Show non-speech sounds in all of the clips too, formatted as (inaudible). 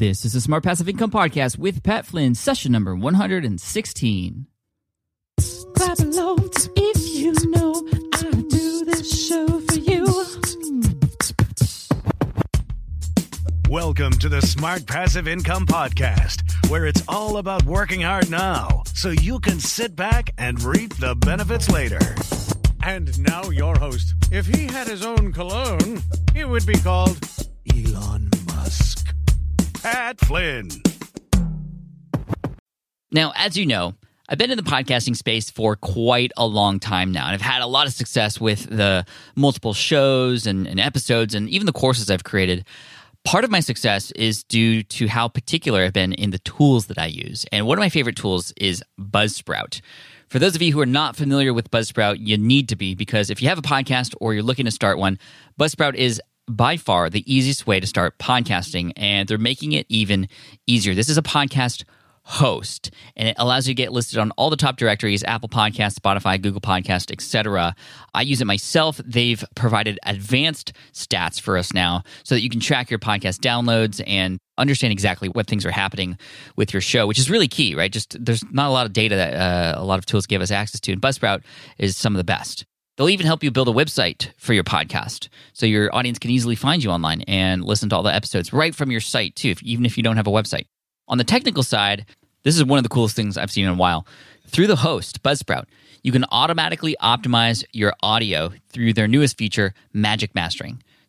This is the Smart Passive Income Podcast with Pat Flynn, session number 116. Clap along if you know I do this show for you. Welcome to the Smart Passive Income Podcast, where it's all about working hard now so you can sit back and reap the benefits later. And now, your host. If he had his own cologne, it would be called Elon Musk. Pat Flynn. Now, as you know, I've been in the podcasting space for quite a long time now, and I've had a lot of success with the multiple shows and, and episodes and even the courses I've created. Part of my success is due to how particular I've been in the tools that I use. And one of my favorite tools is Buzzsprout. For those of you who are not familiar with Buzzsprout, you need to be because if you have a podcast or you're looking to start one, Buzzsprout is by far the easiest way to start podcasting, and they're making it even easier. This is a podcast host and it allows you to get listed on all the top directories apple podcast spotify google podcast etc i use it myself. They've provided advanced stats for us now so that you can track your podcast downloads and understand exactly what things are happening with your show which is really key right? Just there's not a lot of data that uh, a lot of tools give us access to and buzzsprout is some of the best They'll even help you build a website for your podcast so your audience can easily find you online and listen to all the episodes right from your site, too, if, even if you don't have a website. On the technical side, this is one of the coolest things I've seen in a while. Through the host, Buzzsprout, you can automatically optimize your audio through their newest feature, Magic Mastering.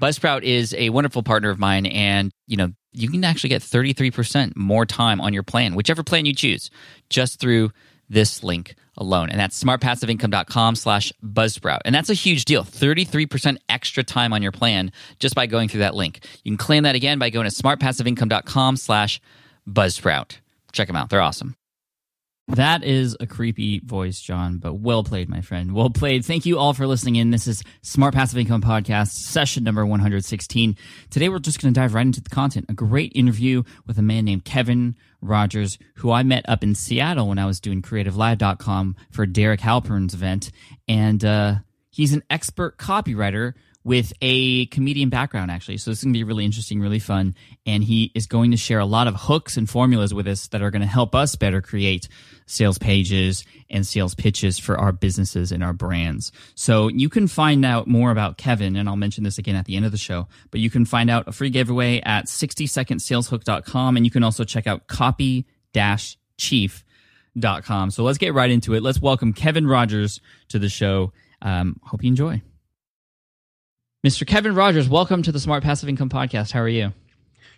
Buzzsprout is a wonderful partner of mine, and you know you can actually get 33% more time on your plan, whichever plan you choose, just through this link alone. And that's smartpassiveincome.com slash buzzsprout. And that's a huge deal. 33% extra time on your plan just by going through that link. You can claim that again by going to smartpassiveincome.com slash buzzsprout. Check them out. They're awesome. That is a creepy voice, John, but well played, my friend. Well played. Thank you all for listening in. This is Smart Passive Income Podcast, session number 116. Today, we're just going to dive right into the content. A great interview with a man named Kevin Rogers, who I met up in Seattle when I was doing creativelive.com for Derek Halpern's event. And uh, he's an expert copywriter with a comedian background, actually. So this is going to be really interesting, really fun. And he is going to share a lot of hooks and formulas with us that are going to help us better create sales pages and sales pitches for our businesses and our brands. So you can find out more about Kevin, and I'll mention this again at the end of the show, but you can find out a free giveaway at 60secondsaleshook.com. And you can also check out copy chief.com. So let's get right into it. Let's welcome Kevin Rogers to the show. Um, hope you enjoy. Mr. Kevin Rogers, welcome to the Smart Passive Income Podcast. How are you?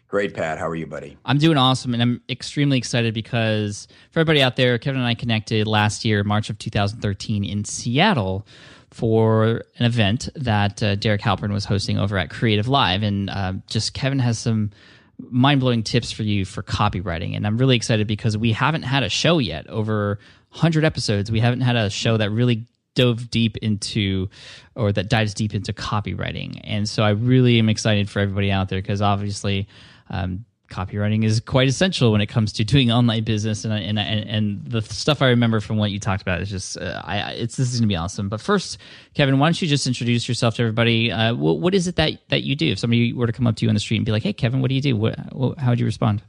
Great, Pat. How are you, buddy? I'm doing awesome, and I'm extremely excited because for everybody out there, Kevin and I connected last year, March of 2013, in Seattle for an event that uh, Derek Halpern was hosting over at Creative Live, and uh, just Kevin has some mind blowing tips for you for copywriting, and I'm really excited because we haven't had a show yet over 100 episodes. We haven't had a show that really dove deep into or that dives deep into copywriting. And so I really am excited for everybody out there because obviously um, copywriting is quite essential when it comes to (laughs) doing online business and and and, and the stuff I remember from what you talked about is just uh, I it's this is gonna be awesome. But first, Kevin, why don't you just introduce yourself to everybody? Uh, what, what is it that that you do? If somebody were to come up to you on the street and be like, "Hey, Kevin, what do you do?" What, how would you respond?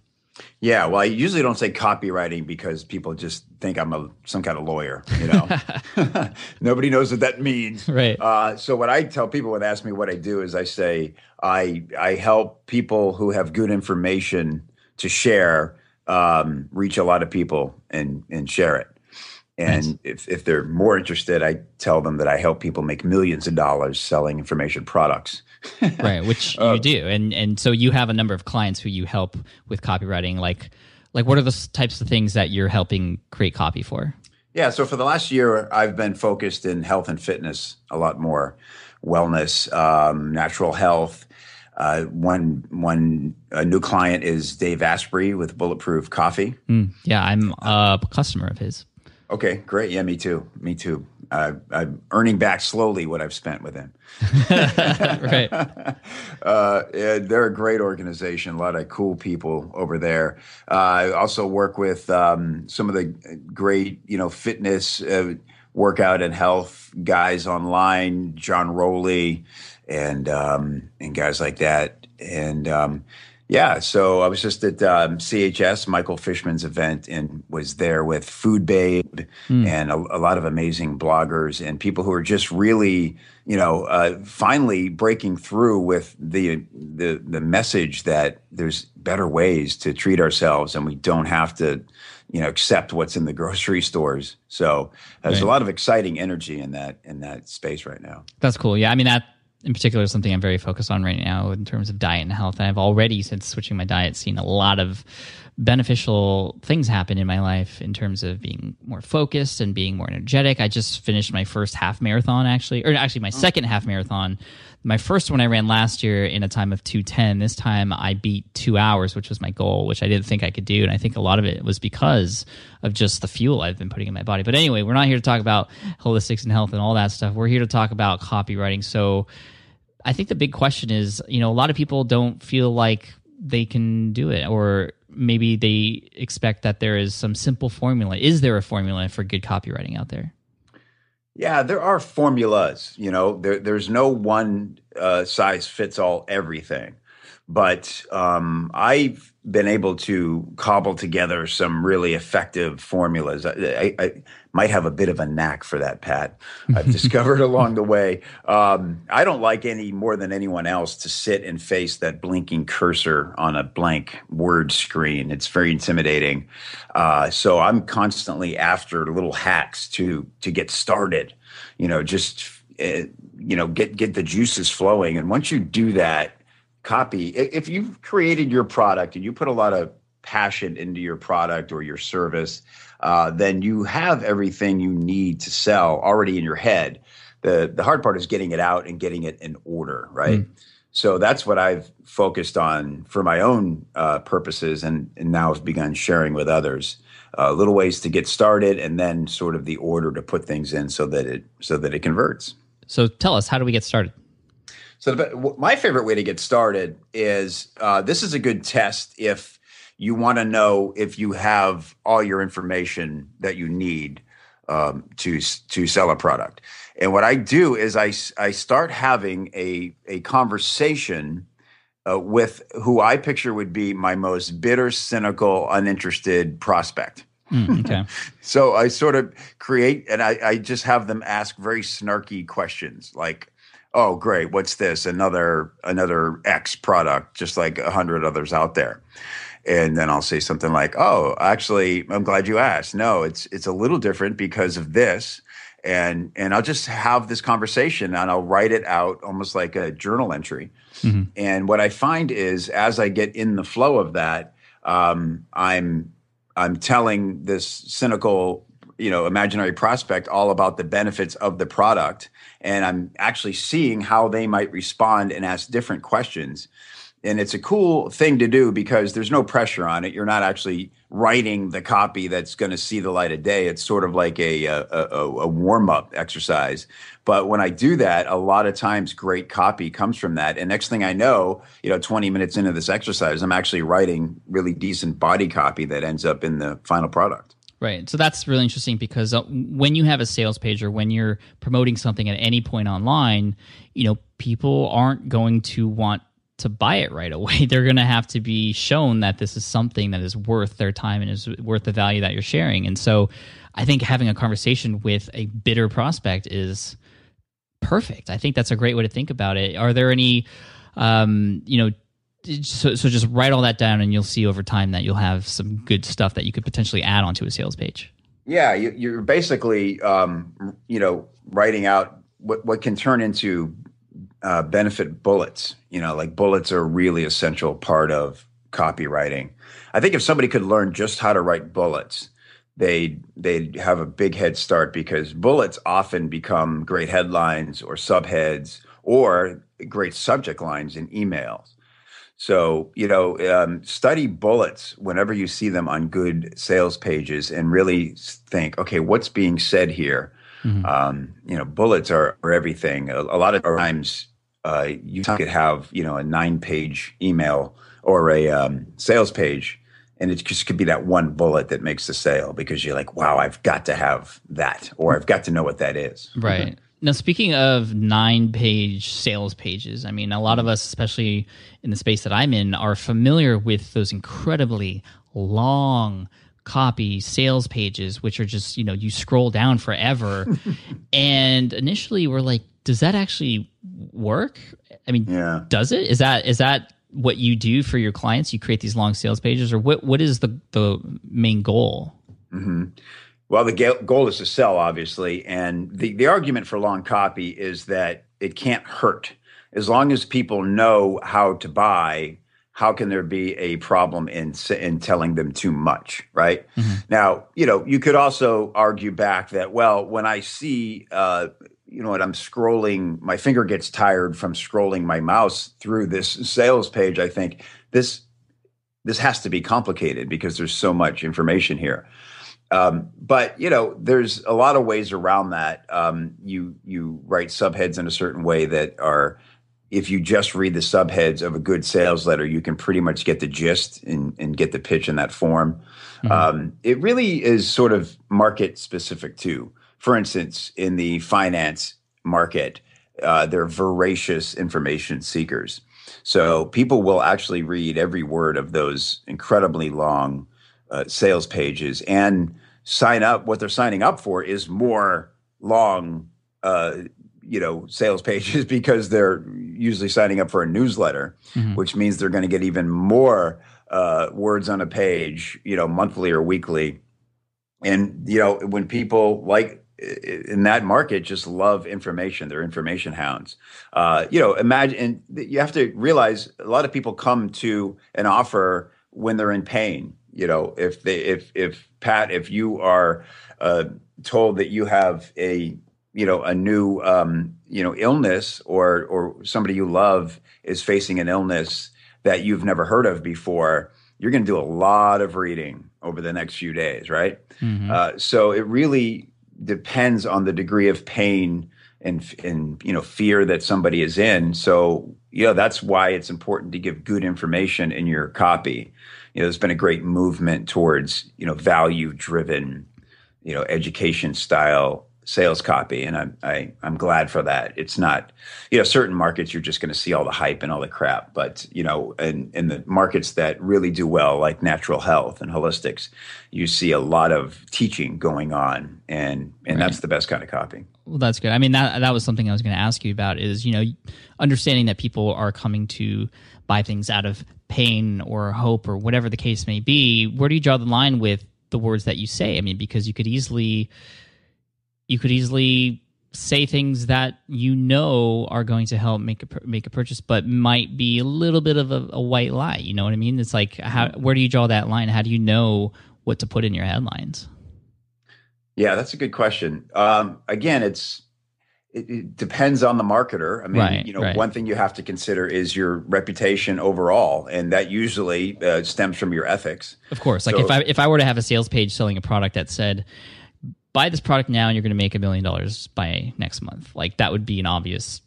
Yeah, well, I usually don't say copywriting because people just think I'm a some kind of lawyer. You know, (laughs) (laughs) nobody knows what that means. Right. Uh, so what I tell people when they ask me what I do is I say I I help people who have good information to share um, reach a lot of people and and share it. And nice. if, if they're more interested, I tell them that I help people make millions of dollars selling information products. (laughs) right, which uh, you do, and and so you have a number of clients who you help with copywriting. Like, like what are the types of things that you're helping create copy for? Yeah, so for the last year, I've been focused in health and fitness a lot more, wellness, um, natural health. Uh, one one a new client is Dave Asprey with Bulletproof Coffee. Mm, yeah, I'm a customer of his. Okay, great. Yeah, me too. Me too. I, I'm earning back slowly what I've spent with them. (laughs) right. (laughs) Uh, yeah, they're a great organization. A lot of cool people over there. Uh, I also work with um, some of the great, you know, fitness, uh, workout, and health guys online. John Rowley and um, and guys like that. And um, yeah, so I was just at um, CHS, Michael Fishman's event, and was there with Food Babe and a, a lot of amazing bloggers and people who are just really, you know, uh, finally breaking through with the the the message that there's better ways to treat ourselves, and we don't have to, you know, accept what's in the grocery stores. So there's Right. a lot of exciting energy in that in that space right now. That's cool. Yeah, I mean that in particular something I'm very focused on right now in terms of diet and health. I've already since switching my diet seen a lot of beneficial things happen in my life in terms of being more focused and being more energetic. I just finished my first half marathon actually, or actually my oh. second half marathon. My first one I ran last year in a time of 210. This time I beat 2 hours, which was my goal, which I didn't think I could do and I think a lot of it was because of just the fuel I've been putting in my body. But anyway, we're not here to talk about holistics and health and all that stuff. We're here to talk about copywriting. So I think the big question is, you know, a lot of people don't feel like they can do it, or maybe they expect that there is some simple formula. Is there a formula for good copywriting out there? Yeah, there are formulas. You know, there, there's no one uh, size fits all everything. But um, I've been able to cobble together some really effective formulas. I, I, might have a bit of a knack for that, Pat. I've (laughs) discovered along the way. Um, I don't like any more than anyone else to sit and face that blinking cursor on a blank word screen. It's very intimidating. Uh, so I'm constantly after little hacks to to get started. You know, just uh, you know, get get the juices flowing. And once you do that, copy. If you've created your product and you put a lot of passion into your product or your service, uh, then you have everything you need to sell already in your head. The the hard part is getting it out and getting it in order, right? So that's what I've focused on for my own uh, purposes, and, and now have begun sharing with others. Uh, little ways to get started, and then sort of the order to put things in so that it so that it converts. So tell us, how do we get started? So the, my favorite way to get started is uh, this is a good test if you want to know if you have all your information that you need um, to to sell a product. And what I do is I I start having a a conversation uh, with who I picture would be my most bitter, cynical, uninterested prospect. Mm, okay. (laughs) So I sort of create and I, I just have them ask very snarky questions like, oh great, what's this? Another another X product, just like a hundred others out there. And then I'll say something like, oh, actually, I'm glad you asked. No, it's it's a little different because of this. And and I'll just have this conversation and I'll write it out almost like a journal entry. And what I find is as I get in the flow of that, um, I'm I'm telling this cynical, you know, imaginary prospect all about the benefits of the product, and I'm actually seeing how they might respond and ask different questions. And it's a cool thing to do because there's no pressure on it. You're not actually writing the copy that's going to see the light of day. It's sort of like a a, a, a warm up exercise. But when I do that, a lot of times great copy comes from that. And next thing I know, you know, 20 minutes into this exercise, I'm actually writing really decent body copy that ends up in the final product. Right. So that's really interesting because uh, when you have a sales page or when you're promoting something at any point online, you know, people aren't going to want to buy it right away. (laughs) They're going to have to be shown that this is something that is worth their time and is worth the value that you're sharing. And so I think having a conversation with a bitter prospect is perfect. I think that's a great way to think about it. Are there any, um, you know, so, so just write all that down and you'll see over time that you'll have some good stuff that you could potentially add onto a sales page. Yeah, you, you're basically, um, you know, writing out what, what can turn into uh, benefit bullets. You know, like bullets are a really essential part of copywriting. I think if somebody could learn just how to write bullets, they'd they'd have a big head start because bullets often become great headlines or subheads or great subject lines in emails. So, you know, um, study bullets whenever you see them on good sales pages and really think, okay, what's being said here? Um, you know, bullets are, are everything. A, a lot of times, uh, you could have you know a nine page email or a um, sales page, and it just could be that one bullet that makes the sale because you're like, wow, I've got to have that, or I've got to know what that is. Right. Now, speaking of nine page sales pages, I mean, a lot of us, especially in the space that I'm in, are familiar with those incredibly long copy sales pages, which are just, you know, you scroll down forever. (laughs) and initially we're like, does that actually work? I mean, Yeah. does it? Is that, is that, what you do for your clients you create these long sales pages or what what is the the main goal Well, the ga- goal is to sell, obviously, and the the argument for long copy is that it can't hurt as long as people know how to buy. How can there be a problem in in telling them too much, right? Now, you know, you could also argue back that well, when I see, uh, you know, what I'm scrolling, my finger gets tired from scrolling my mouse through this sales page. I think this this has to be complicated because there's so much information here. Um, but you know, there's a lot of ways around that. Um, you you write subheads in a certain way that are, if you just read the subheads of a good sales letter, you can pretty much get the gist and, and get the pitch in that form. Um, it really is sort of market specific too. For instance, in the finance market, uh, they're voracious information seekers. So people will actually read every word of those incredibly long uh, sales pages and sign up. What they're signing up for is more long, uh, you know, sales (laughs) pages because they're usually signing up for a newsletter, which means they're going to get even more uh, words on a page, you know, monthly or weekly. And you know, when people like in that market just love information, they're information hounds. Uh, you know, imagine and you have to realize a lot of people come to an offer when they're in pain. You know, if they if if Pat, if you are uh, told that you have a you know a new um, you know illness or or somebody you love is facing an illness that you've never heard of before, you're going to do a lot of reading over the next few days, right? Uh, so it really depends on the degree of pain and and you know fear that somebody is in. So you know that's why it's important to give good information in your copy. You know, there's been a great movement towards you know value driven, you know, education style sales copy, and I'm I, I'm glad for that. It's not, you know, certain markets you're just going to see all the hype and all the crap, but you know, in in the markets that really do well, like natural health and holistics, you see a lot of teaching going on, and and that's the best kind of copy. Well, that's good. I mean, that that was something I was going to ask you about. Is you know, understanding that people are coming to buy things out of pain or hope or whatever the case may be. Where do you draw the line with the words that you say? I mean, because you could easily, you could easily say things that you know are going to help make a make a purchase, but might be a little bit of a, a white lie. You know what I mean? It's like, how where do you draw that line? How do you know what to put in your headlines? Yeah, that's a good question. Um, again, it's it, it depends on the marketer. I mean, Right, you know, right. one thing you have to consider is your reputation overall, and that usually uh, stems from your ethics. Of course. Like So- if I if I were to have a sales page selling a product that said, "Buy this product now, and you're going to make a million dollars by next month," like that would be an obvious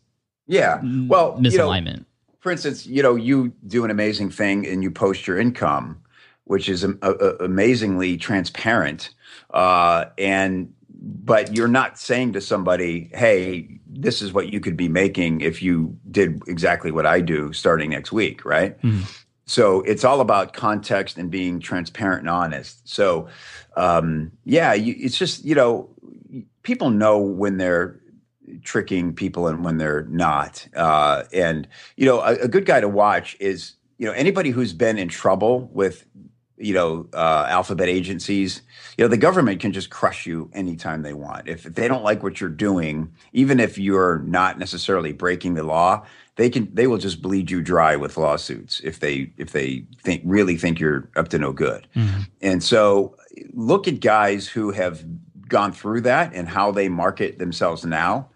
Yeah. Well, you know, misalignment. for instance, you know, you do an amazing thing and you post your income, which is a- a- amazingly transparent. Uh, and but you're not saying to somebody, "Hey, this is what you could be making if you did exactly what I do starting next week," right? So it's all about context and being transparent and honest. So, um, yeah, you, it's just you know, people know when they're tricking people and when they're not. Uh, and you know, a, a good guy to watch is you know anybody who's been in trouble with you know uh, alphabet agencies. You know, the government can just crush you anytime they want. If, if they don't like what you're doing, even if you're not necessarily breaking the law, they can they will just bleed you dry with lawsuits if they if they think really think you're up to no good. Mm-hmm. And so look at guys who have gone through that and how they market themselves now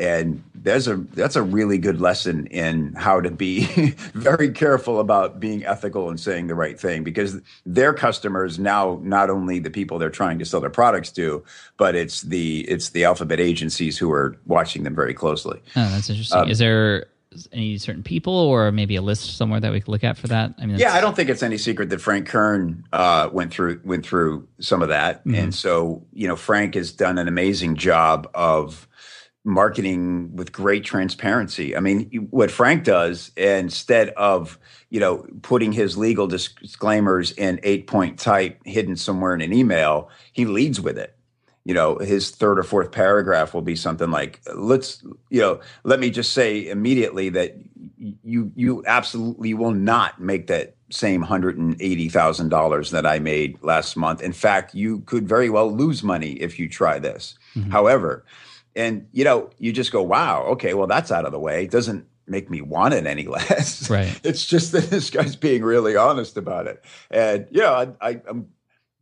and there's a that's a really good lesson in how to be (laughs) very careful about being ethical and saying the right thing because their customers now not only the people they're trying to sell their products to but it's the it's the alphabet agencies who are watching them very closely Oh, that's interesting. Um, Is there any certain people or maybe a list somewhere that we could look at for that? I mean, Yeah, I don't think it's any secret that Frank Kern uh, went through went through some of that, and so you know Frank has done an amazing job of marketing with great transparency. I mean, what Frank does instead of you know putting his legal disclaimers in eight point type hidden somewhere in an email, he leads with it. You know, his third or fourth paragraph will be something like, "Let's, you know, let me just say immediately that you you absolutely will not make that same hundred and eighty thousand dollars that I made last month. In fact, you could very well lose money if you try this. Mm-hmm. However, and you know, you just go, wow, okay, well that's out of the way. It doesn't make me want it any (laughs) less. Right. It's just that this guy's being really honest about it, and you know, I, I, I'm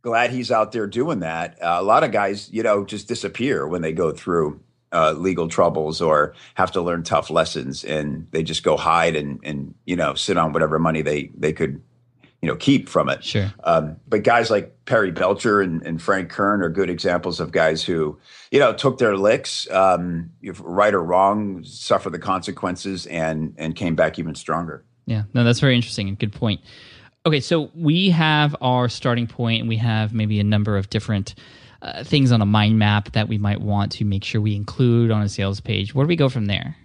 glad he's out there doing that. Uh, a lot of guys, you know, just disappear when they go through uh, legal troubles or have to learn tough lessons, and they just go hide and and you know sit on whatever money they they could you know keep from it. Sure. Um, but guys like Perry Belcher and, and Frank Kern are good examples of guys who, you know, took their licks, um, right or wrong, suffer the consequences, and and came back even stronger. Yeah, no, that's very interesting and good point. Okay, so we have our starting point, and we have maybe a number of different uh, things on a mind map that we might want to make sure we include on a sales page. Where do we go from there?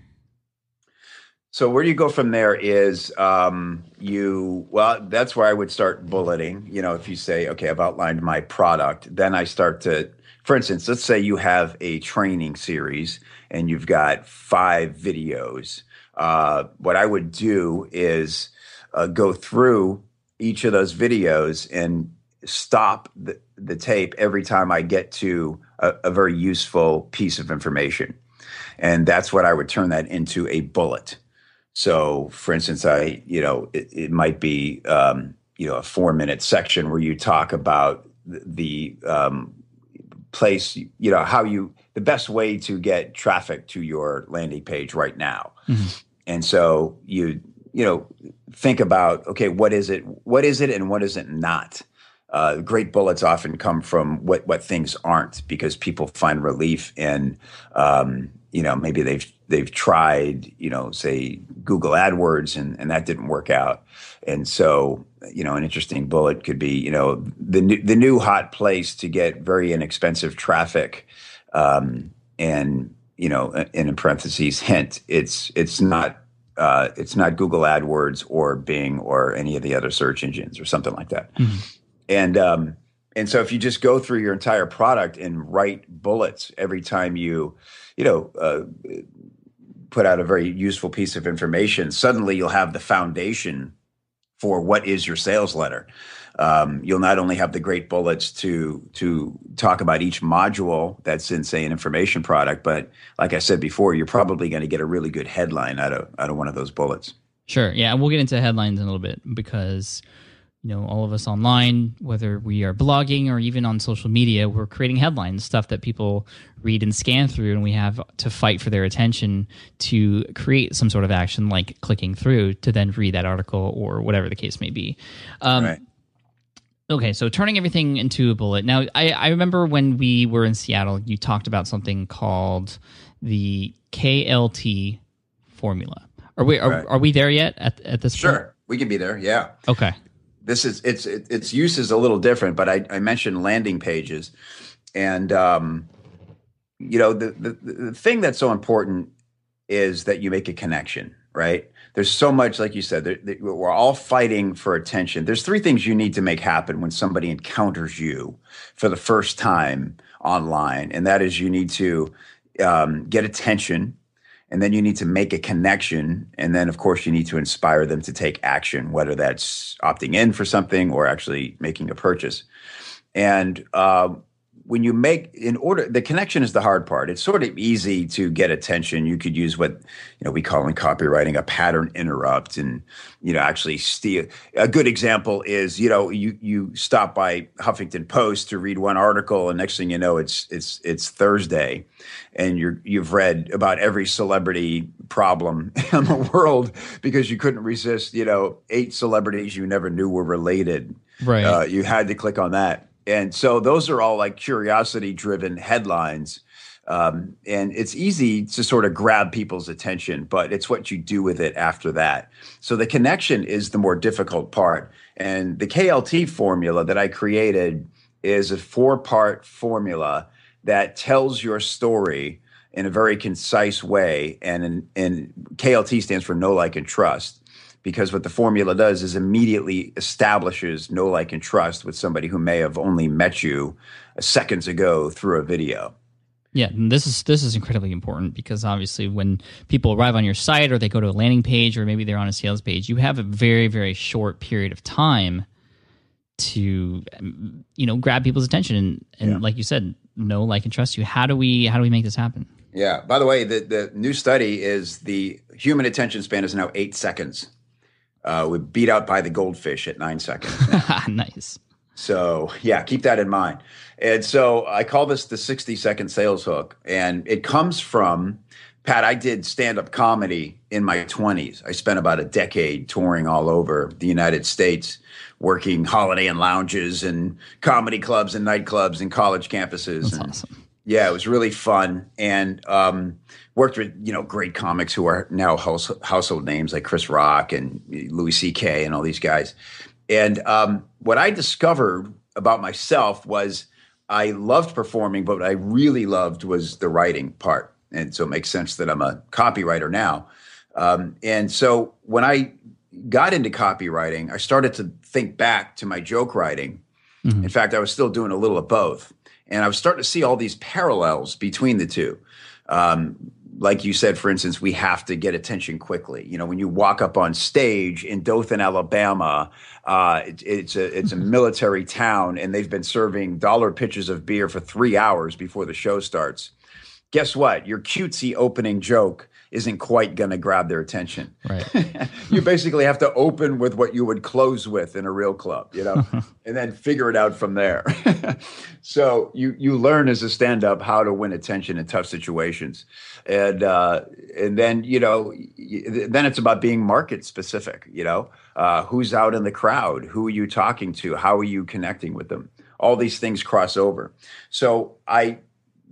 So where do you go from there is um, you well that's where I would start bulleting. You know, if you say, okay, I've outlined my product, then I start to, for instance, let's say you have a training series and you've got five videos. Uh, what I would do is uh, go through each of those videos and stop the, the tape every time I get to a, a very useful piece of information. And that's what I would turn that into a bullet. So, for instance, I, you know, it, it might be, um, you know, a four minute section where you talk about the, the um, place, you know, how you, the best way to get traffic to your landing page right now. And so you, you know, think about, okay, what is it? What is it and what is it not? Uh, great bullets often come from what, what things aren't because people find relief in, um, you know, maybe they've they've tried, you know, say Google AdWords and, and that didn't work out. And so, you know, an interesting bullet could be, you know, the new, the new hot place to get very inexpensive traffic. Um, and, you know, and in parentheses, hint, it's, it's not, uh, it's not Google AdWords or Bing or any of the other search engines or something like that. And, um, and so if you just go through your entire product and write bullets every time you, you know, uh, put out a very useful piece of information, suddenly you'll have the foundation for what is your sales letter. Um, you'll not only have the great bullets to to talk about each module that's in, say, an information product, but like I said before, you're probably going to get a really good headline out of out of one of those bullets. Sure. Yeah, and we'll get into headlines in a little bit because you know all of us online, whether we are blogging or even on social media, we're creating headlines, stuff that people read and scan through, and we have to fight for their attention to create some sort of action, like clicking through to then read that article or whatever the case may be. Um, right. Okay, so turning everything into a bullet. Now, I, I remember when we were in Seattle, you talked about something called the KLT formula. Are we are, Right. are we there yet at at this point? Sure, we can be there. Yeah. Okay. this is it's it, its use is a little different, but I, I mentioned landing pages, and um, you know the, the the thing that's so important is that you make a connection, right? There's so much, like you said, we're all fighting for attention. There's three things you need to make happen when somebody encounters you for the first time online, and that is you need to um, get attention and then you need to make a connection and then of course you need to inspire them to take action whether that's opting in for something or actually making a purchase and uh, when you make in order the connection is the hard part it's sort of easy to get attention you could use what you know we call in copywriting a pattern interrupt and you know actually steal a good example is you know you you stop by huffington post to read one article and next thing you know it's it's it's thursday and you're you've read about every celebrity problem (laughs) in the world because you couldn't resist you know eight celebrities you never knew were related Right. uh, you had to click on that. And so those are all like curiosity driven headlines. Um, and it's easy to sort of grab people's attention, but it's what you do with it after that. So the connection is the more difficult part. And the KLT formula that I created is a four part formula that tells your story in a very concise way. And, in, and KLT stands for know, like, and trust because what the formula does is immediately establishes know, like, and trust with somebody who may have only met you seconds ago through a video. Yeah, and this is this is incredibly important because obviously when people arrive on your site or they go to a landing page or maybe they're on a sales page, you have a very very short period of time to um, you know grab people's attention and, and Yeah. like you said, know, like, and trust you. How do we how do we make this happen? Yeah. By the way, the, the new study is the human attention span is now eight seconds. Uh, we beat out by the goldfish at nine seconds. (laughs) nice. So yeah, keep that in mind. And so I call this the 60 second sales hook. And it comes from Pat, I did stand up comedy in my 20s. I spent about a decade touring all over the United States, working Holiday Inn lounges and comedy clubs and nightclubs and college campuses. That's and, awesome. Yeah, it was really fun, and um, worked with you know great comics who are now house, household names like Chris Rock and Louis C.K. and all these guys. And um, what I discovered about myself was I loved performing, but what I really loved was the writing part. And so it makes sense that I'm a copywriter now. Um, and so when I got into copywriting, I started to think back to my joke writing. In fact, I was still doing a little of both. And I was starting to see all these parallels between the two. Um, like you said, for instance, we have to get attention quickly. You know, when you walk up on stage in Dothan, Alabama, uh, it, it's a it's a military town, and they've been serving dollar pitchers of beer for three hours before the show starts. Guess what? Your cutesy opening joke isn't quite going to grab their attention. Right. (laughs) you basically have to open with what you would close with in a real club, you know, (laughs) and then figure it out from there. (laughs) so you you learn as a stand up how to win attention in tough situations, and uh, and then you know then it's about being market specific. You know, uh, who's out in the crowd, who are you talking to, how are you connecting with them. All these things cross over. So I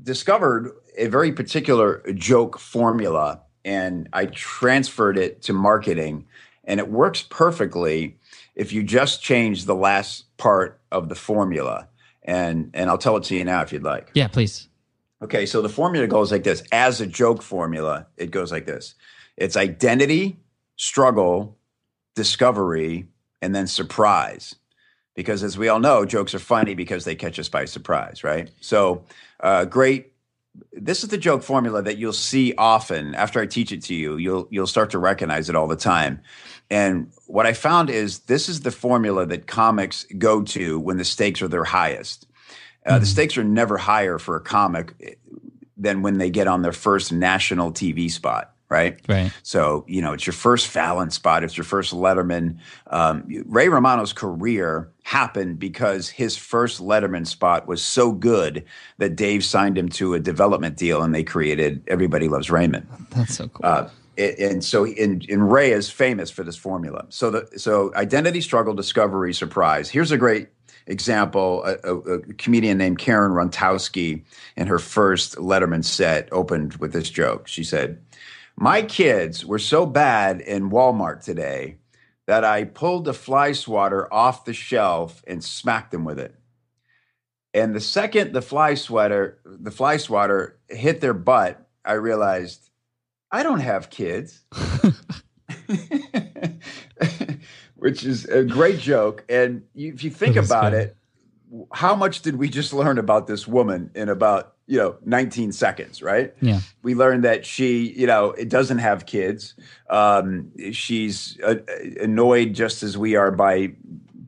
discovered a very particular joke formula and I transferred it to marketing and it works perfectly if you just change the last part of the formula and and I'll tell it to you now if you'd like. Yeah, please. Okay, so the formula goes like this. As a joke formula, it goes like this. It's identity, struggle, discovery, and then surprise. Because as we all know, jokes are funny because they catch us by surprise, right? So, uh, great. This is the joke formula that you'll see often. After I teach it to you, you'll you'll start to recognize it all the time. And what I found is this is the formula that comics go to when the stakes are their highest. Uh, The stakes are never higher for a comic than when they get on their first national TV spot, right? Right. So, you know, it's your first Fallon spot, it's your first Letterman. Um, Ray Romano's career happened because his first Letterman spot was so good that Dave signed him to a development deal and they created Everybody Loves Raymond. That's so cool. Uh, and so in, and Ray is famous for this formula. So the so identity, struggle, discovery, surprise. Here's a great example. A, a, a comedian named Karen Rontowski in her first Letterman set opened with this joke. She said, "My kids were so bad in Walmart today that I pulled a fly swatter off the shelf and smacked them with it." And the second the fly sweater, the fly swatter hit their butt, I realized I don't have kids. (laughs) Which is a great joke. And if you think about good. it, how much did we just learn about this woman in about, you know, 19 seconds, right? yeah. we learned that she, you know, it doesn't have kids. Um, she's uh, annoyed just as we are by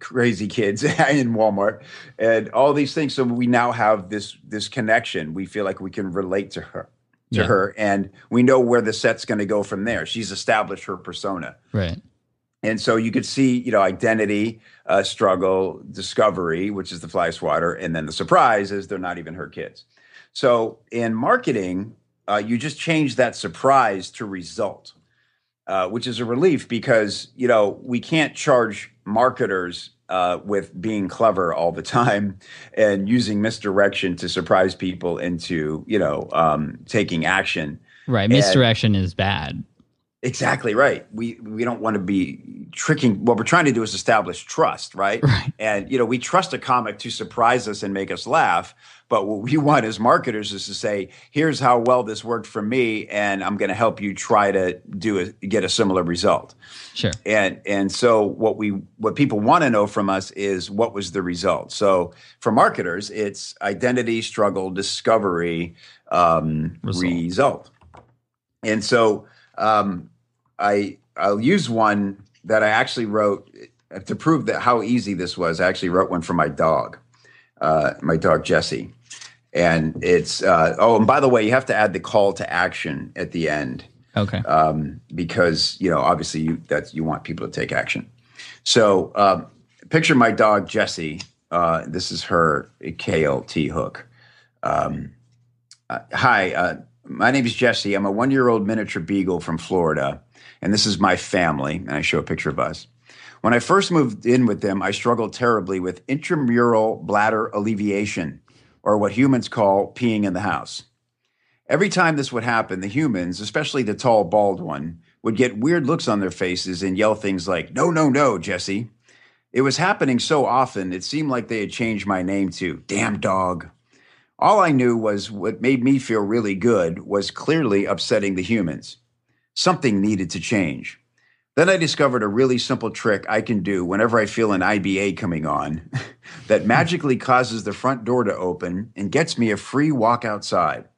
crazy kids (laughs) in Walmart and all these things. So we now have this this connection. We feel like we can relate to her to Yeah. her and we know where the set's going to go from there. She's established her persona. Right. And so you could see, you know, identity, uh, struggle, discovery, which is the fly swatter, and then the surprise is they're not even her kids. So in marketing, uh, you just change that surprise to result, uh, which is a relief because you know we can't charge marketers uh, with being clever all the time and using misdirection to surprise people into you know um, taking action. Right. And- Misdirection is bad. Exactly right. We we don't want to be tricking. What we're trying to do is establish trust, right? (laughs) Right. And you know, we trust a comic to surprise us and make us laugh. But what we want as marketers is to say, "Here's how well this worked for me, and I'm going to help you try to do a, get a similar result." Sure. And and so what we what people want to know from us is what was the result. So for marketers, it's identity, struggle, discovery, um, Result. result. And so um, I I'll use one that I actually wrote uh, to prove that how easy this was. I actually wrote one for my dog, uh, my dog Jesse, and it's uh, oh, and by the way, you have to add the call to action at the end Okay. um, because you know obviously you that you want people to take action. So um, picture my dog Jesse. Uh, this is her KLT hook. Um, uh, hi, uh, my name is Jesse. I'm a one year old miniature beagle from Florida, and this is my family. And I show a picture of us. When I first moved in with them, I struggled terribly with intramural bladder alleviation, or what humans call peeing in the house. Every time this would happen, the humans, especially the tall, bald one, would get weird looks on their faces and yell things like, No, no, no, Jesse. It was happening so often, it seemed like they had changed my name to Damn Dog. All I knew was what made me feel really good was clearly upsetting the humans. Something needed to change. Then I discovered a really simple trick I can do whenever I feel an IBA coming on (laughs) that magically causes the front door to open and gets me a free walk outside.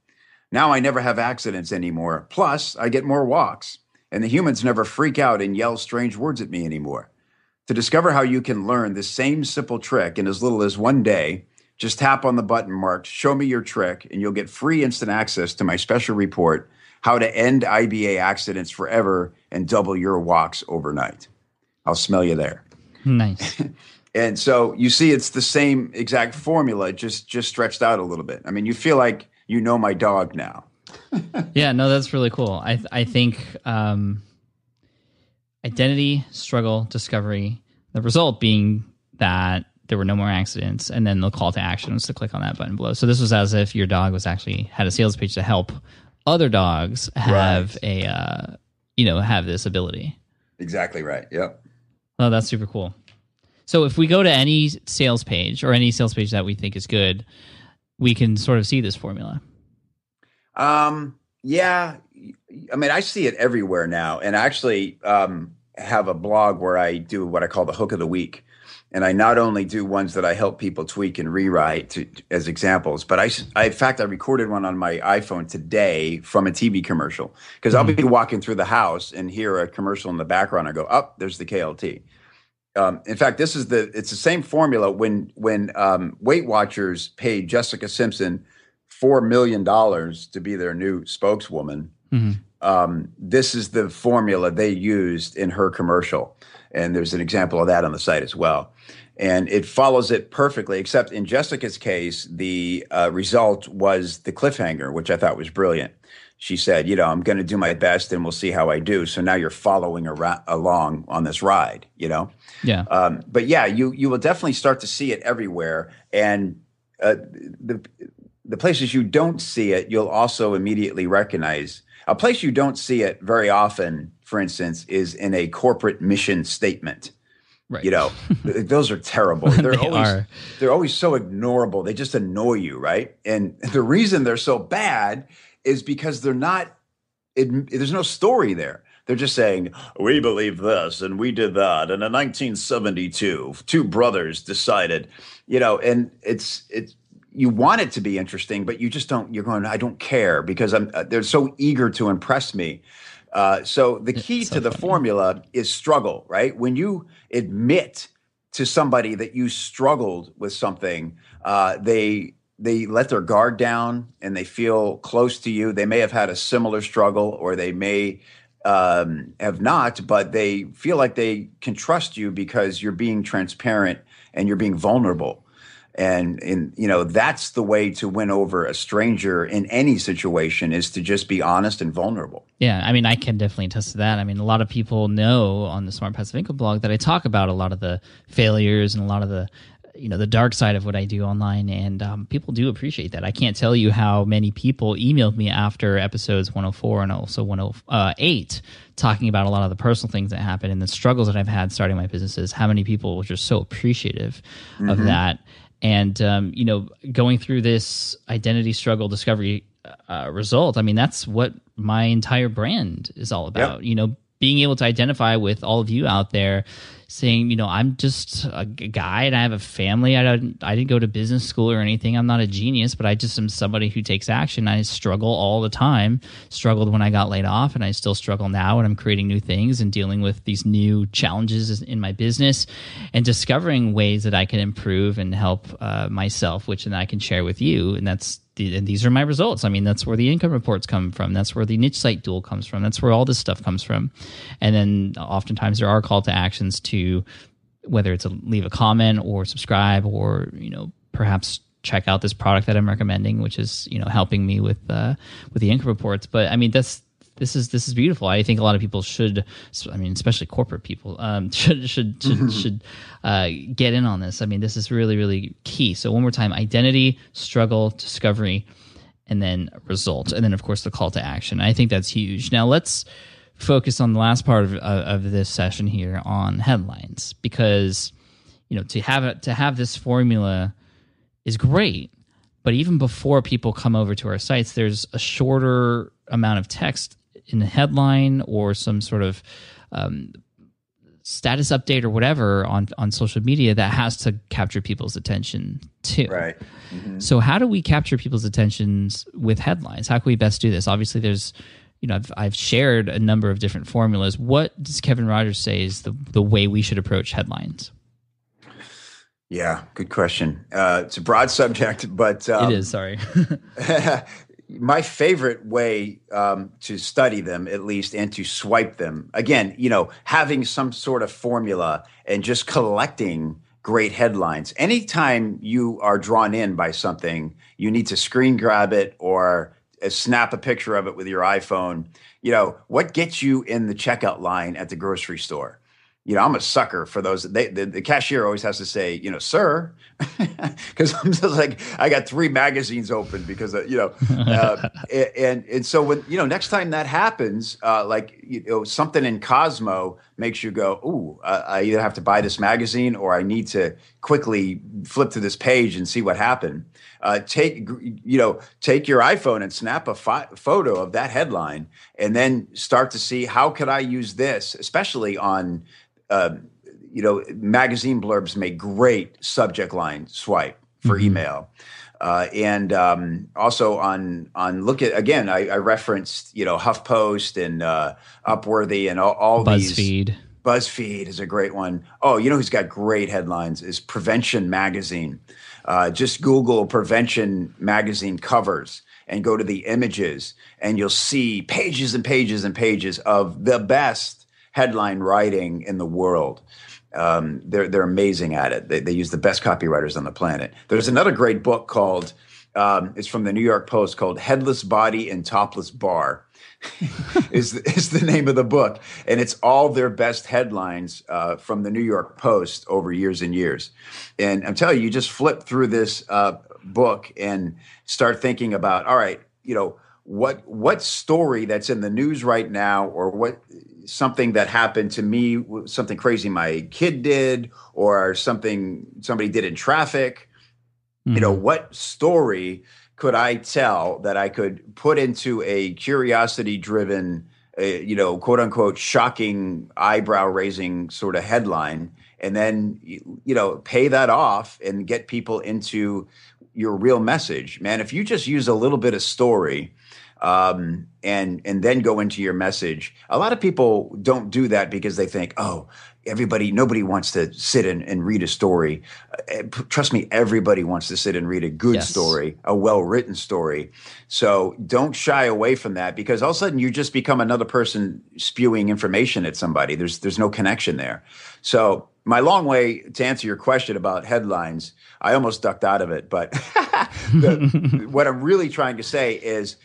Now I never have accidents anymore. Plus, I get more walks, and the humans never freak out and yell strange words at me anymore. To discover how you can learn this same simple trick in as little as one day, just tap on the button marked Show Me Your Trick, and you'll get free instant access to my special report, How to End IBA Accidents Forever and Double Your Walks Overnight. I'll smell you there. Nice. (laughs) And so you see, it's the same exact formula, just just stretched out a little bit. I mean, you feel like you know my dog now. (laughs) yeah, no, that's really cool. I I think um, identity, struggle, discovery. The result being that there were no more accidents, and then the call to action was to click on that button below. So this was as if your dog was actually had a sales page to help other dogs have a uh, you know have this ability. Exactly right. Yep. Oh, that's super cool. So if we go to any sales page or any sales page that we think is good, we can sort of see this formula. Um, yeah. I mean, I see it everywhere now. And I actually um, have a blog where I do what I call the hook of the week. And I not only do ones that I help people tweak and rewrite to, as examples, but I, I, in fact, I recorded one on my iPhone today from a TV commercial because I'll be walking through the house and hear a commercial in the background. I go, up, oh, there's the KLT. Um, in fact, this is the it's the same formula when when um, Weight Watchers paid Jessica Simpson four million dollars to be their new spokeswoman. Um, this is the formula they used in her commercial, and there's an example of that on the site as well. And it follows it perfectly, except in Jessica's case, the uh, result was the cliffhanger, which I thought was brilliant. She said, "You know, I'm going to do my best, and we'll see how I do." So now you're following ara- along on this ride, you know. Yeah. Um, but yeah, you you will definitely start to see it everywhere, and uh, the the places you don't see it, you'll also immediately recognize. A place you don't see it very often, for instance, is in a corporate mission statement. right. You know, those are terrible. (laughs) They're They always are. they're always so ignorable. They just annoy you, right? And the reason they're so bad is because they're not. It, there's no story there. They're just saying we believe this and we did that. And in 1972, two brothers decided, you know, and it's it's you want it to be interesting, but you just don't. You're going. I don't care because I'm. Uh, they're so eager to impress me. Uh, so the key so to the funny. formula is struggle, right? When you admit to somebody that you struggled with something, uh, they they let their guard down and they feel close to you. They may have had a similar struggle, or they may um, have not, but they feel like they can trust you because you're being transparent and you're being vulnerable. And in you know that's the way to win over a stranger in any situation is to just be honest and vulnerable. Yeah, I mean, I can definitely attest to that. I mean, a lot of people know on the Smart Passive Income blog that I talk about a lot of the failures and a lot of the you know the dark side of what I do online, and um, people do appreciate that. I can't tell you how many people emailed me after episodes 104 and also 108 talking about a lot of the personal things that happened and the struggles that I've had starting my businesses. How many people were just so appreciative mm-hmm. of that, and um, you know, going through this identity struggle discovery uh, result. I mean, that's what my entire brand is all about. Yep. You know, being able to identify with all of you out there saying, you know, I'm just a guy and I have a family. I don't, I didn't go to business school or anything. I'm not a genius, but I just am somebody who takes action. I struggle all the time. Struggled when I got laid off, and I still struggle now And I'm creating new things and dealing with these new challenges in my business and discovering ways that I can improve and help uh, myself, which then I can share with you. And that's and these are my results. I mean, that's where the income reports come from. That's where the niche site duel comes from. That's where all this stuff comes from. And then oftentimes there are call to actions to whether it's a leave a comment or subscribe or, you know, perhaps check out this product that I'm recommending, which is, you know, helping me with uh, with the income reports. But I mean, that's this is this is beautiful. I think a lot of people should, I mean, especially corporate people, um, (laughs) should should should, should uh, get in on this. I mean, this is really really key. So one more time: identity, struggle, discovery, and then result, and then of course the call to action. I think that's huge. Now let's focus on the last part of, of this session here on headlines because you know to have it to have this formula is great but even before people come over to our sites there's a shorter amount of text in a headline or some sort of um, status update or whatever on on social media that has to capture people's attention too. Right. Mm-hmm. So how do we capture people's attentions with headlines? How can we best do this? Obviously, there's you know I've I've shared a number of different formulas. What does Kevin Rogers say is the the way we should approach headlines? Yeah, good question. Uh, it's a broad (laughs) subject, but um, it is. Sorry. (laughs) (laughs) my favorite way um, to study them, at least, and to swipe them again, you know, having some sort of formula and just collecting great headlines. Anytime you are drawn in by something, you need to screen grab it or uh, snap a picture of it with your iPhone. You know, what gets you in the checkout line at the grocery store? You know, I'm a sucker for those. They, the, the cashier always has to say, you know, sir, (laughs) because I'm just like, I got three magazines open because, uh, you know, uh, and and so when you know, next time that happens, uh, like you know, something in Cosmo makes you go, ooh, uh, I either have to buy this magazine or I need to quickly flip to this page and see what happened. Uh, take you know, take your iPhone and snap a fi- photo of that headline, and then start to see how could I use this, especially on um, you know, magazine blurbs make great subject line swipe for mm-hmm. email. Uh, and um, also on on look at again, I, I referenced you know HuffPost and uh, Upworthy and all, all BuzzFeed. these. BuzzFeed is a great one. Oh, you know who's got great headlines is Prevention Magazine. Uh, just Google Prevention Magazine covers and go to the images, and you'll see pages and pages and pages of the best headline writing in the world. Um, they're they're amazing at it. They, they use the best copywriters on the planet. There's another great book called um, it's from the New York Post called "Headless Body and Topless Bar." (laughs) is is the name of the book, and it's all their best headlines uh, from the New York Post over years and years. And I'm telling you, you just flip through this uh, book and start thinking about, all right, you know, what what story that's in the news right now, or what something that happened to me, something crazy my kid did, or something somebody did in traffic. Mm-hmm. You know, mm-hmm. what story could I tell that I could put into a curiosity driven, uh, you know, quote unquote, shocking, eyebrow raising sort of headline, and then, you know, pay that off and get people into your real message? Man, if you just use a little bit of story, um, and and then go into your message. A lot of people don't do that because they think, oh, everybody, nobody wants to sit and, and read a story. Uh, p- trust me, everybody wants to sit and read a good Yes. story, a well written story. So don't shy away from that because all of a sudden you just become another person spewing information at somebody. There's there's no connection there. So my long way to answer your question about headlines, I almost ducked out of it, but (laughs) the, what I'm really trying to say is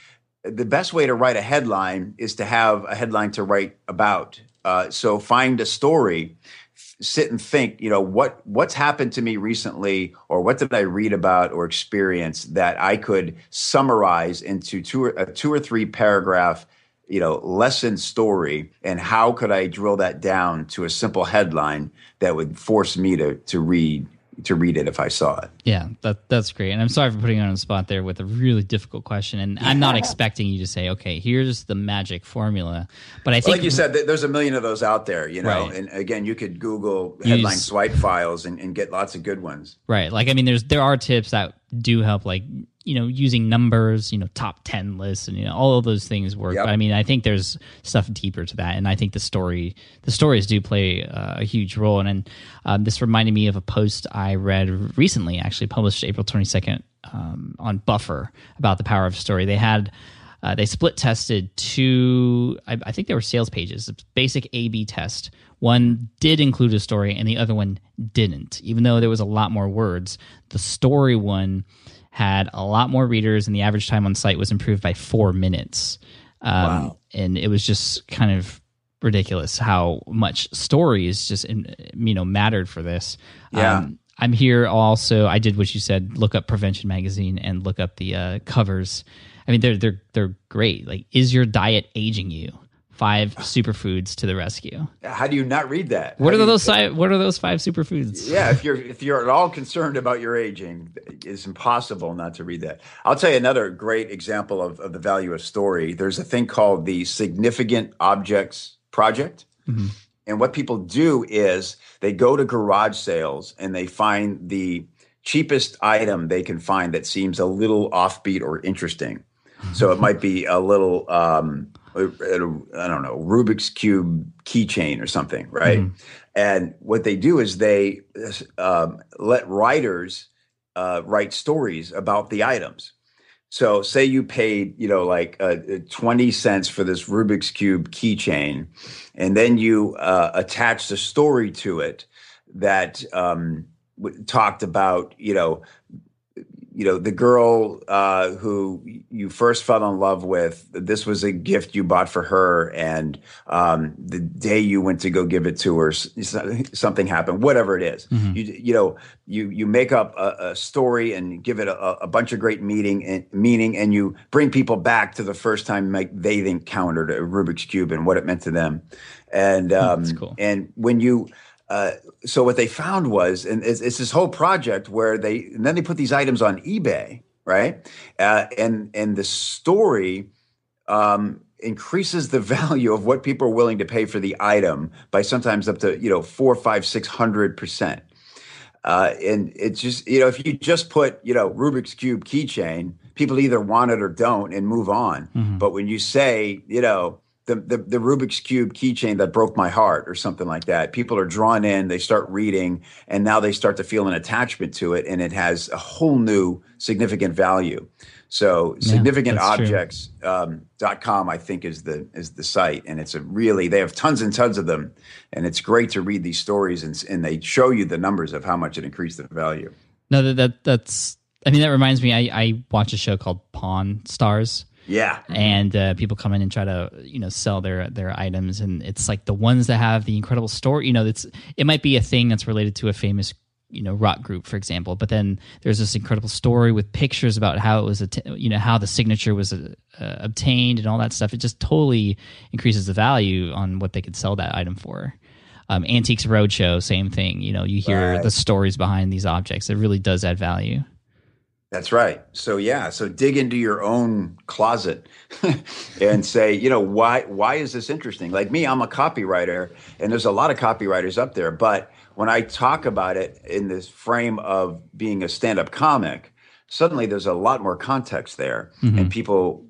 the best way to write a headline is to have a headline to write about. Uh, so find a story, f- sit and think. You know what what's happened to me recently, or what did I read about or experience that I could summarize into two or, a two or three paragraph. You know, lesson story, and how could I drill that down to a simple headline that would force me to to read to read it if I saw it. Yeah, that that's great. And I'm sorry for putting you on the spot there with a really difficult question. And I'm not expecting you to say, okay, here's the magic formula. But I think like you said, there's a million of those out there, you know. Right. And again, you could Google headline Use- swipe files and, and get lots of good ones. Right. Like I mean there's there are tips that do help like you know using numbers, you know, top 10 lists and you know all of those things work. Yep. But I mean I think there's stuff deeper to that and I think the story the stories do play uh, a huge role and, and um, this reminded me of a post I read recently actually published April 22nd um, on Buffer about the power of story. They had uh, they split tested two, I, I think they were sales pages, basic A B test. One did include a story and the other one didn't. Even though there was a lot more words, the story one had a lot more readers and the average time on site was improved by four minutes. Um, Wow. And it was just kind of ridiculous how much stories just you know mattered for this. Yeah. Um, I'm here also. I did what you said. Look up Prevention Magazine and look up the uh, covers. I mean, they're they're they're great. Like, is your diet aging you? Five superfoods to the rescue. How do you not read that? What How are those? si- What are those five superfoods? Yeah, if you're if you're at all concerned about your aging, it's impossible not to read that. I'll tell you another great example of, of the value of story. There's a thing called the Significant Objects Project. And what people do is they go to garage sales and they find the cheapest item they can find that seems a little offbeat or interesting. So it might be a little, um, I don't know, Rubik's Cube keychain or something, right? And what they do is they um, let writers uh, write stories about the items. So, say you paid, you know, like uh, uh, 20 cents for this Rubik's Cube keychain, and then you uh, attached a story to it that um, w- talked about, you know, you know the girl uh, who you first fell in love with this was a gift you bought for her and um, the day you went to go give it to her something happened whatever it is. you you know you you make up a, a story and give it a, a bunch of great meaning and meaning and you bring people back to the first time like they encountered a Rubik's cube and what it meant to them and um, That's cool. and when you uh, so what they found was, and it's, it's this whole project where they, and then they put these items on eBay, right? Uh, and and the story um, increases the (laughs) value of what people are willing to pay for the item by sometimes up to you know four, five, six hundred percent. Uh, and it's just you know if you just put you know Rubik's cube keychain, people either want it or don't and move on. But when you say you know the, the the Rubik's cube keychain that broke my heart or something like that, people are drawn in, they start reading, and now they start to feel an attachment to it, and it has a whole new significant value. So significant that's true. objects um, com I think is the is the site and it's a really they have tons and tons of them and it's great to read these stories and, and they show you the numbers of how much it increased the value. No, that, that that's. I mean, that reminds me. I, I watch a show called Pawn Stars, Yeah. and uh, people come in and try to you know sell their their items, and it's like the ones that have the incredible story. You know, it's it might be a thing that's related to a famous you know rock group, for example, but then there's this incredible story with pictures about how it was, att- you know, how the signature was uh, uh, obtained and all that stuff. It just totally increases the value on what they could sell that item for. Um, Antiques Roadshow, same thing. You know, you hear Right. the stories behind these objects. It really does add value. That's right. So yeah, so dig into your own closet (laughs) and say, you know, why why is this interesting? Like me, I'm a copywriter and there's a lot of copywriters up there, but when I talk about it in this frame of being a stand-up comic, suddenly there's a lot more context there and mm-hmm. people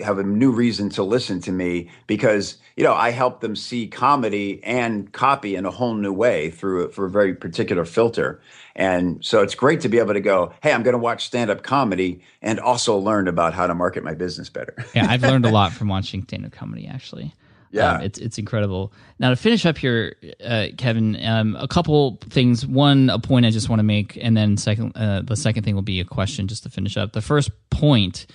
have a new reason to listen to me because you know I help them see comedy and copy in a whole new way through for a very particular filter. And so it's great to be able to go, hey, I'm going to watch stand up comedy and also learn about how to market my business better. yeah, I've learned a (laughs) lot from watching stand up comedy actually. Yeah. Um, it's it's incredible. Now to finish up here, uh, Kevin, um, a couple things. One, a point I just want to make, and then second, uh, the second thing will be a question just to finish up. The first point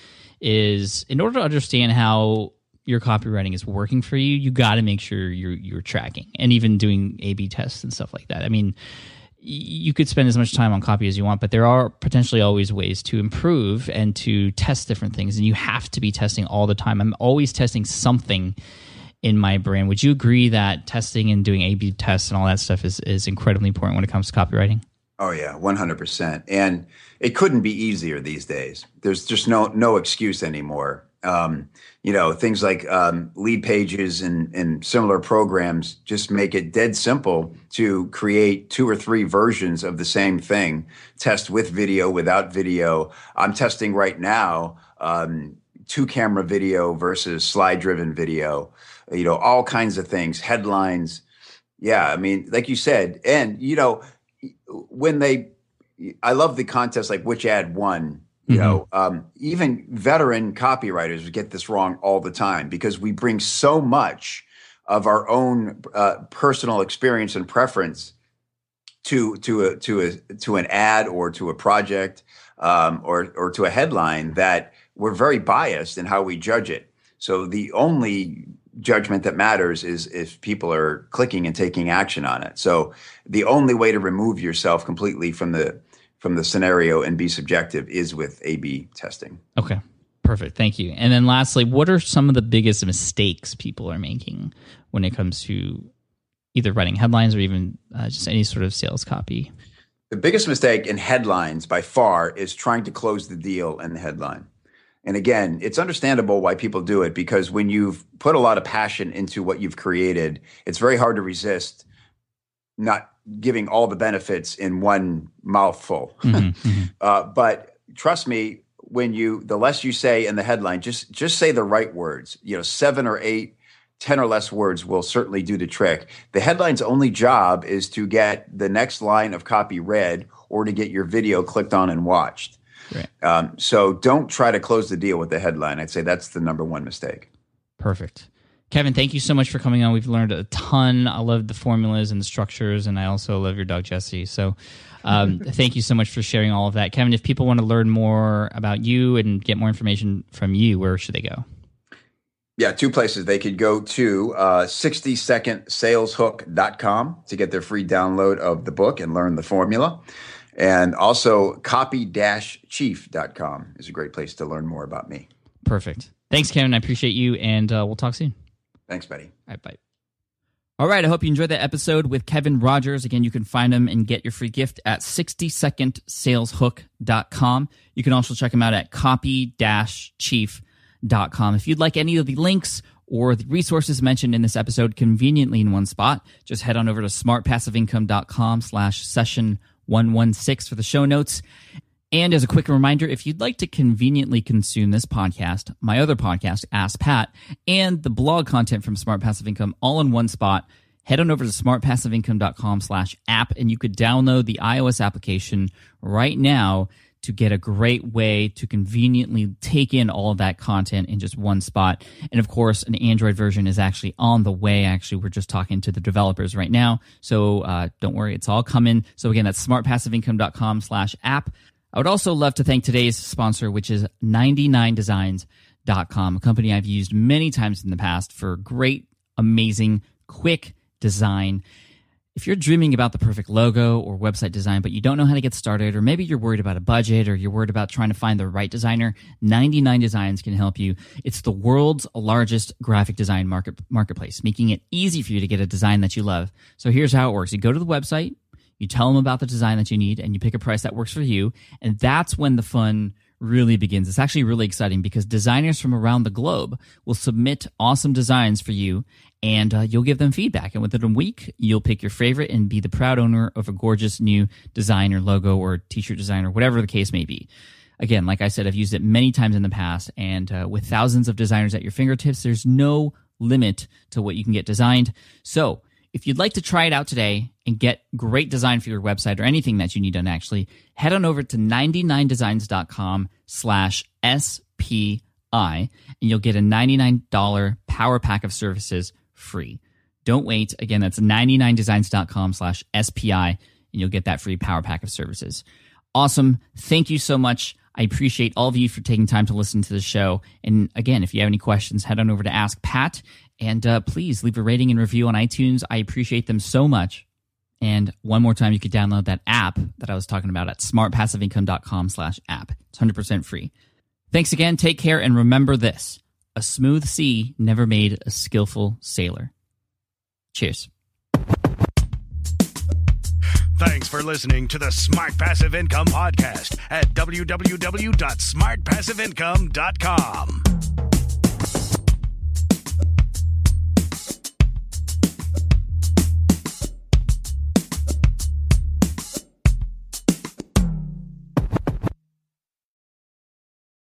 is in order to understand how your copywriting is working for you, you got to make sure you're you're tracking and even doing A/B tests and stuff like that. I mean, you could spend as much time on copy as you want, but there are potentially always ways to improve and to test different things, and you have to be testing all the time. I'm always testing something in my brand. Would you agree that testing and doing A/B tests and all that stuff is is incredibly important when it comes to copywriting? Oh yeah, one hundred percent. And it couldn't be easier these days. There's just no no excuse anymore. Um, you know, things like um, Leadpages and, and similar programs just make it dead simple to create two or three versions of the same thing. Test with video, without video. I'm testing right now um, two camera video versus slide driven video. You know, all kinds of things, headlines. Yeah, I mean, like you said, and you know, when they, I love the contest like which ad won. You Mm-hmm. know, um, even veteran copywriters get this wrong all the time because we bring so much of our own uh, personal experience and preference to to a to a to an ad or to a project um, or or to a headline that we're very biased in how we judge it. So the only judgment that matters is if people are clicking and taking action on it. So the only way to remove yourself completely from the from the scenario and be subjective is with A/B testing. Okay. Perfect. Thank you. And then lastly, what are some of the biggest mistakes people are making when it comes to either writing headlines or even uh, just any sort of sales copy? The biggest mistake in headlines by far is trying to close the deal in the headline. And again, it's understandable why people do it because when you've put a lot of passion into what you've created, it's very hard to resist not giving all the benefits in one mouthful. (laughs) uh, but trust me, when you the less you say in the headline, just just say the right words. You know, seven or eight, ten or less words will certainly do the trick. The headline's only job is to get the next line of copy read or to get your video clicked on and watched. Right. Um, so don't try to close the deal with the headline. I'd say that's the number one mistake. Perfect. Kevin, thank you so much for coming on. We've learned a ton. I love the formulas and the structures, and I also love your dog, Jesse. So um, (laughs) thank you so much for sharing all of that. Kevin, if people want to learn more about you and get more information from you, where should they go? Yeah, two places. They could go to uh, 60secondsaleshook.com to get their free download of the book and learn the formula. And also copy-chief.com is a great place to learn more about me. Perfect. Thanks, Kevin. I appreciate you, and uh, we'll talk soon. Thanks, buddy. All right, bye. All right, I hope you enjoyed that episode with Kevin Rogers. Again, you can find him and get your free gift at 60secondsaleshook.com. You can also check him out at copy-chief.com. If you'd like any of the links or the resources mentioned in this episode conveniently in one spot, just head on over to smartpassiveincome.com slash session 116 for the show notes. And as a quick reminder, if you'd like to conveniently consume this podcast, my other podcast, Ask Pat, and the blog content from Smart Passive Income all in one spot, head on over to smartpassiveincome.com slash app and you could download the iOS application right now to get a great way to conveniently take in all of that content in just one spot. And of course, an Android version is actually on the way. Actually, we're just talking to the developers right now. So uh, don't worry, it's all coming. So again, that's smartpassiveincome.com slash app. I would also love to thank today's sponsor, which is 99designs.com, a company I've used many times in the past for great, amazing, quick design. If you're dreaming about the perfect logo or website design, but you don't know how to get started, or maybe you're worried about a budget or you're worried about trying to find the right designer, 99 Designs can help you. It's the world's largest graphic design market, marketplace, making it easy for you to get a design that you love. So here's how it works. You go to the website, you tell them about the design that you need, and you pick a price that works for you. And that's when the fun really begins. It's actually really exciting because designers from around the globe will submit awesome designs for you and uh, you'll give them feedback. And within a week, you'll pick your favorite and be the proud owner of a gorgeous new design or logo or t shirt design or whatever the case may be. Again, like I said, I've used it many times in the past, and uh, with thousands of designers at your fingertips, there's no limit to what you can get designed. So, if you'd like to try it out today and get great design for your website or anything that you need done, actually, head on over to 99designs.com slash SPI and you'll get a $99 power pack of services free. Don't wait. Again, that's 99designs.com slash SPI and you'll get that free power pack of services. Awesome. Thank you so much. I appreciate all of you for taking time to listen to the show. And again, if you have any questions, head on over to Ask Pat and uh, please leave a rating and review on iTunes. I appreciate them so much. And one more time, you could download that app that I was talking about at smartpassiveincome.com slash app. It's 100% free. Thanks again. Take care. And remember this, a smooth sea never made a skillful sailor. Cheers. Thanks for listening to the Smart Passive Income Podcast at www.smartpassiveincome.com.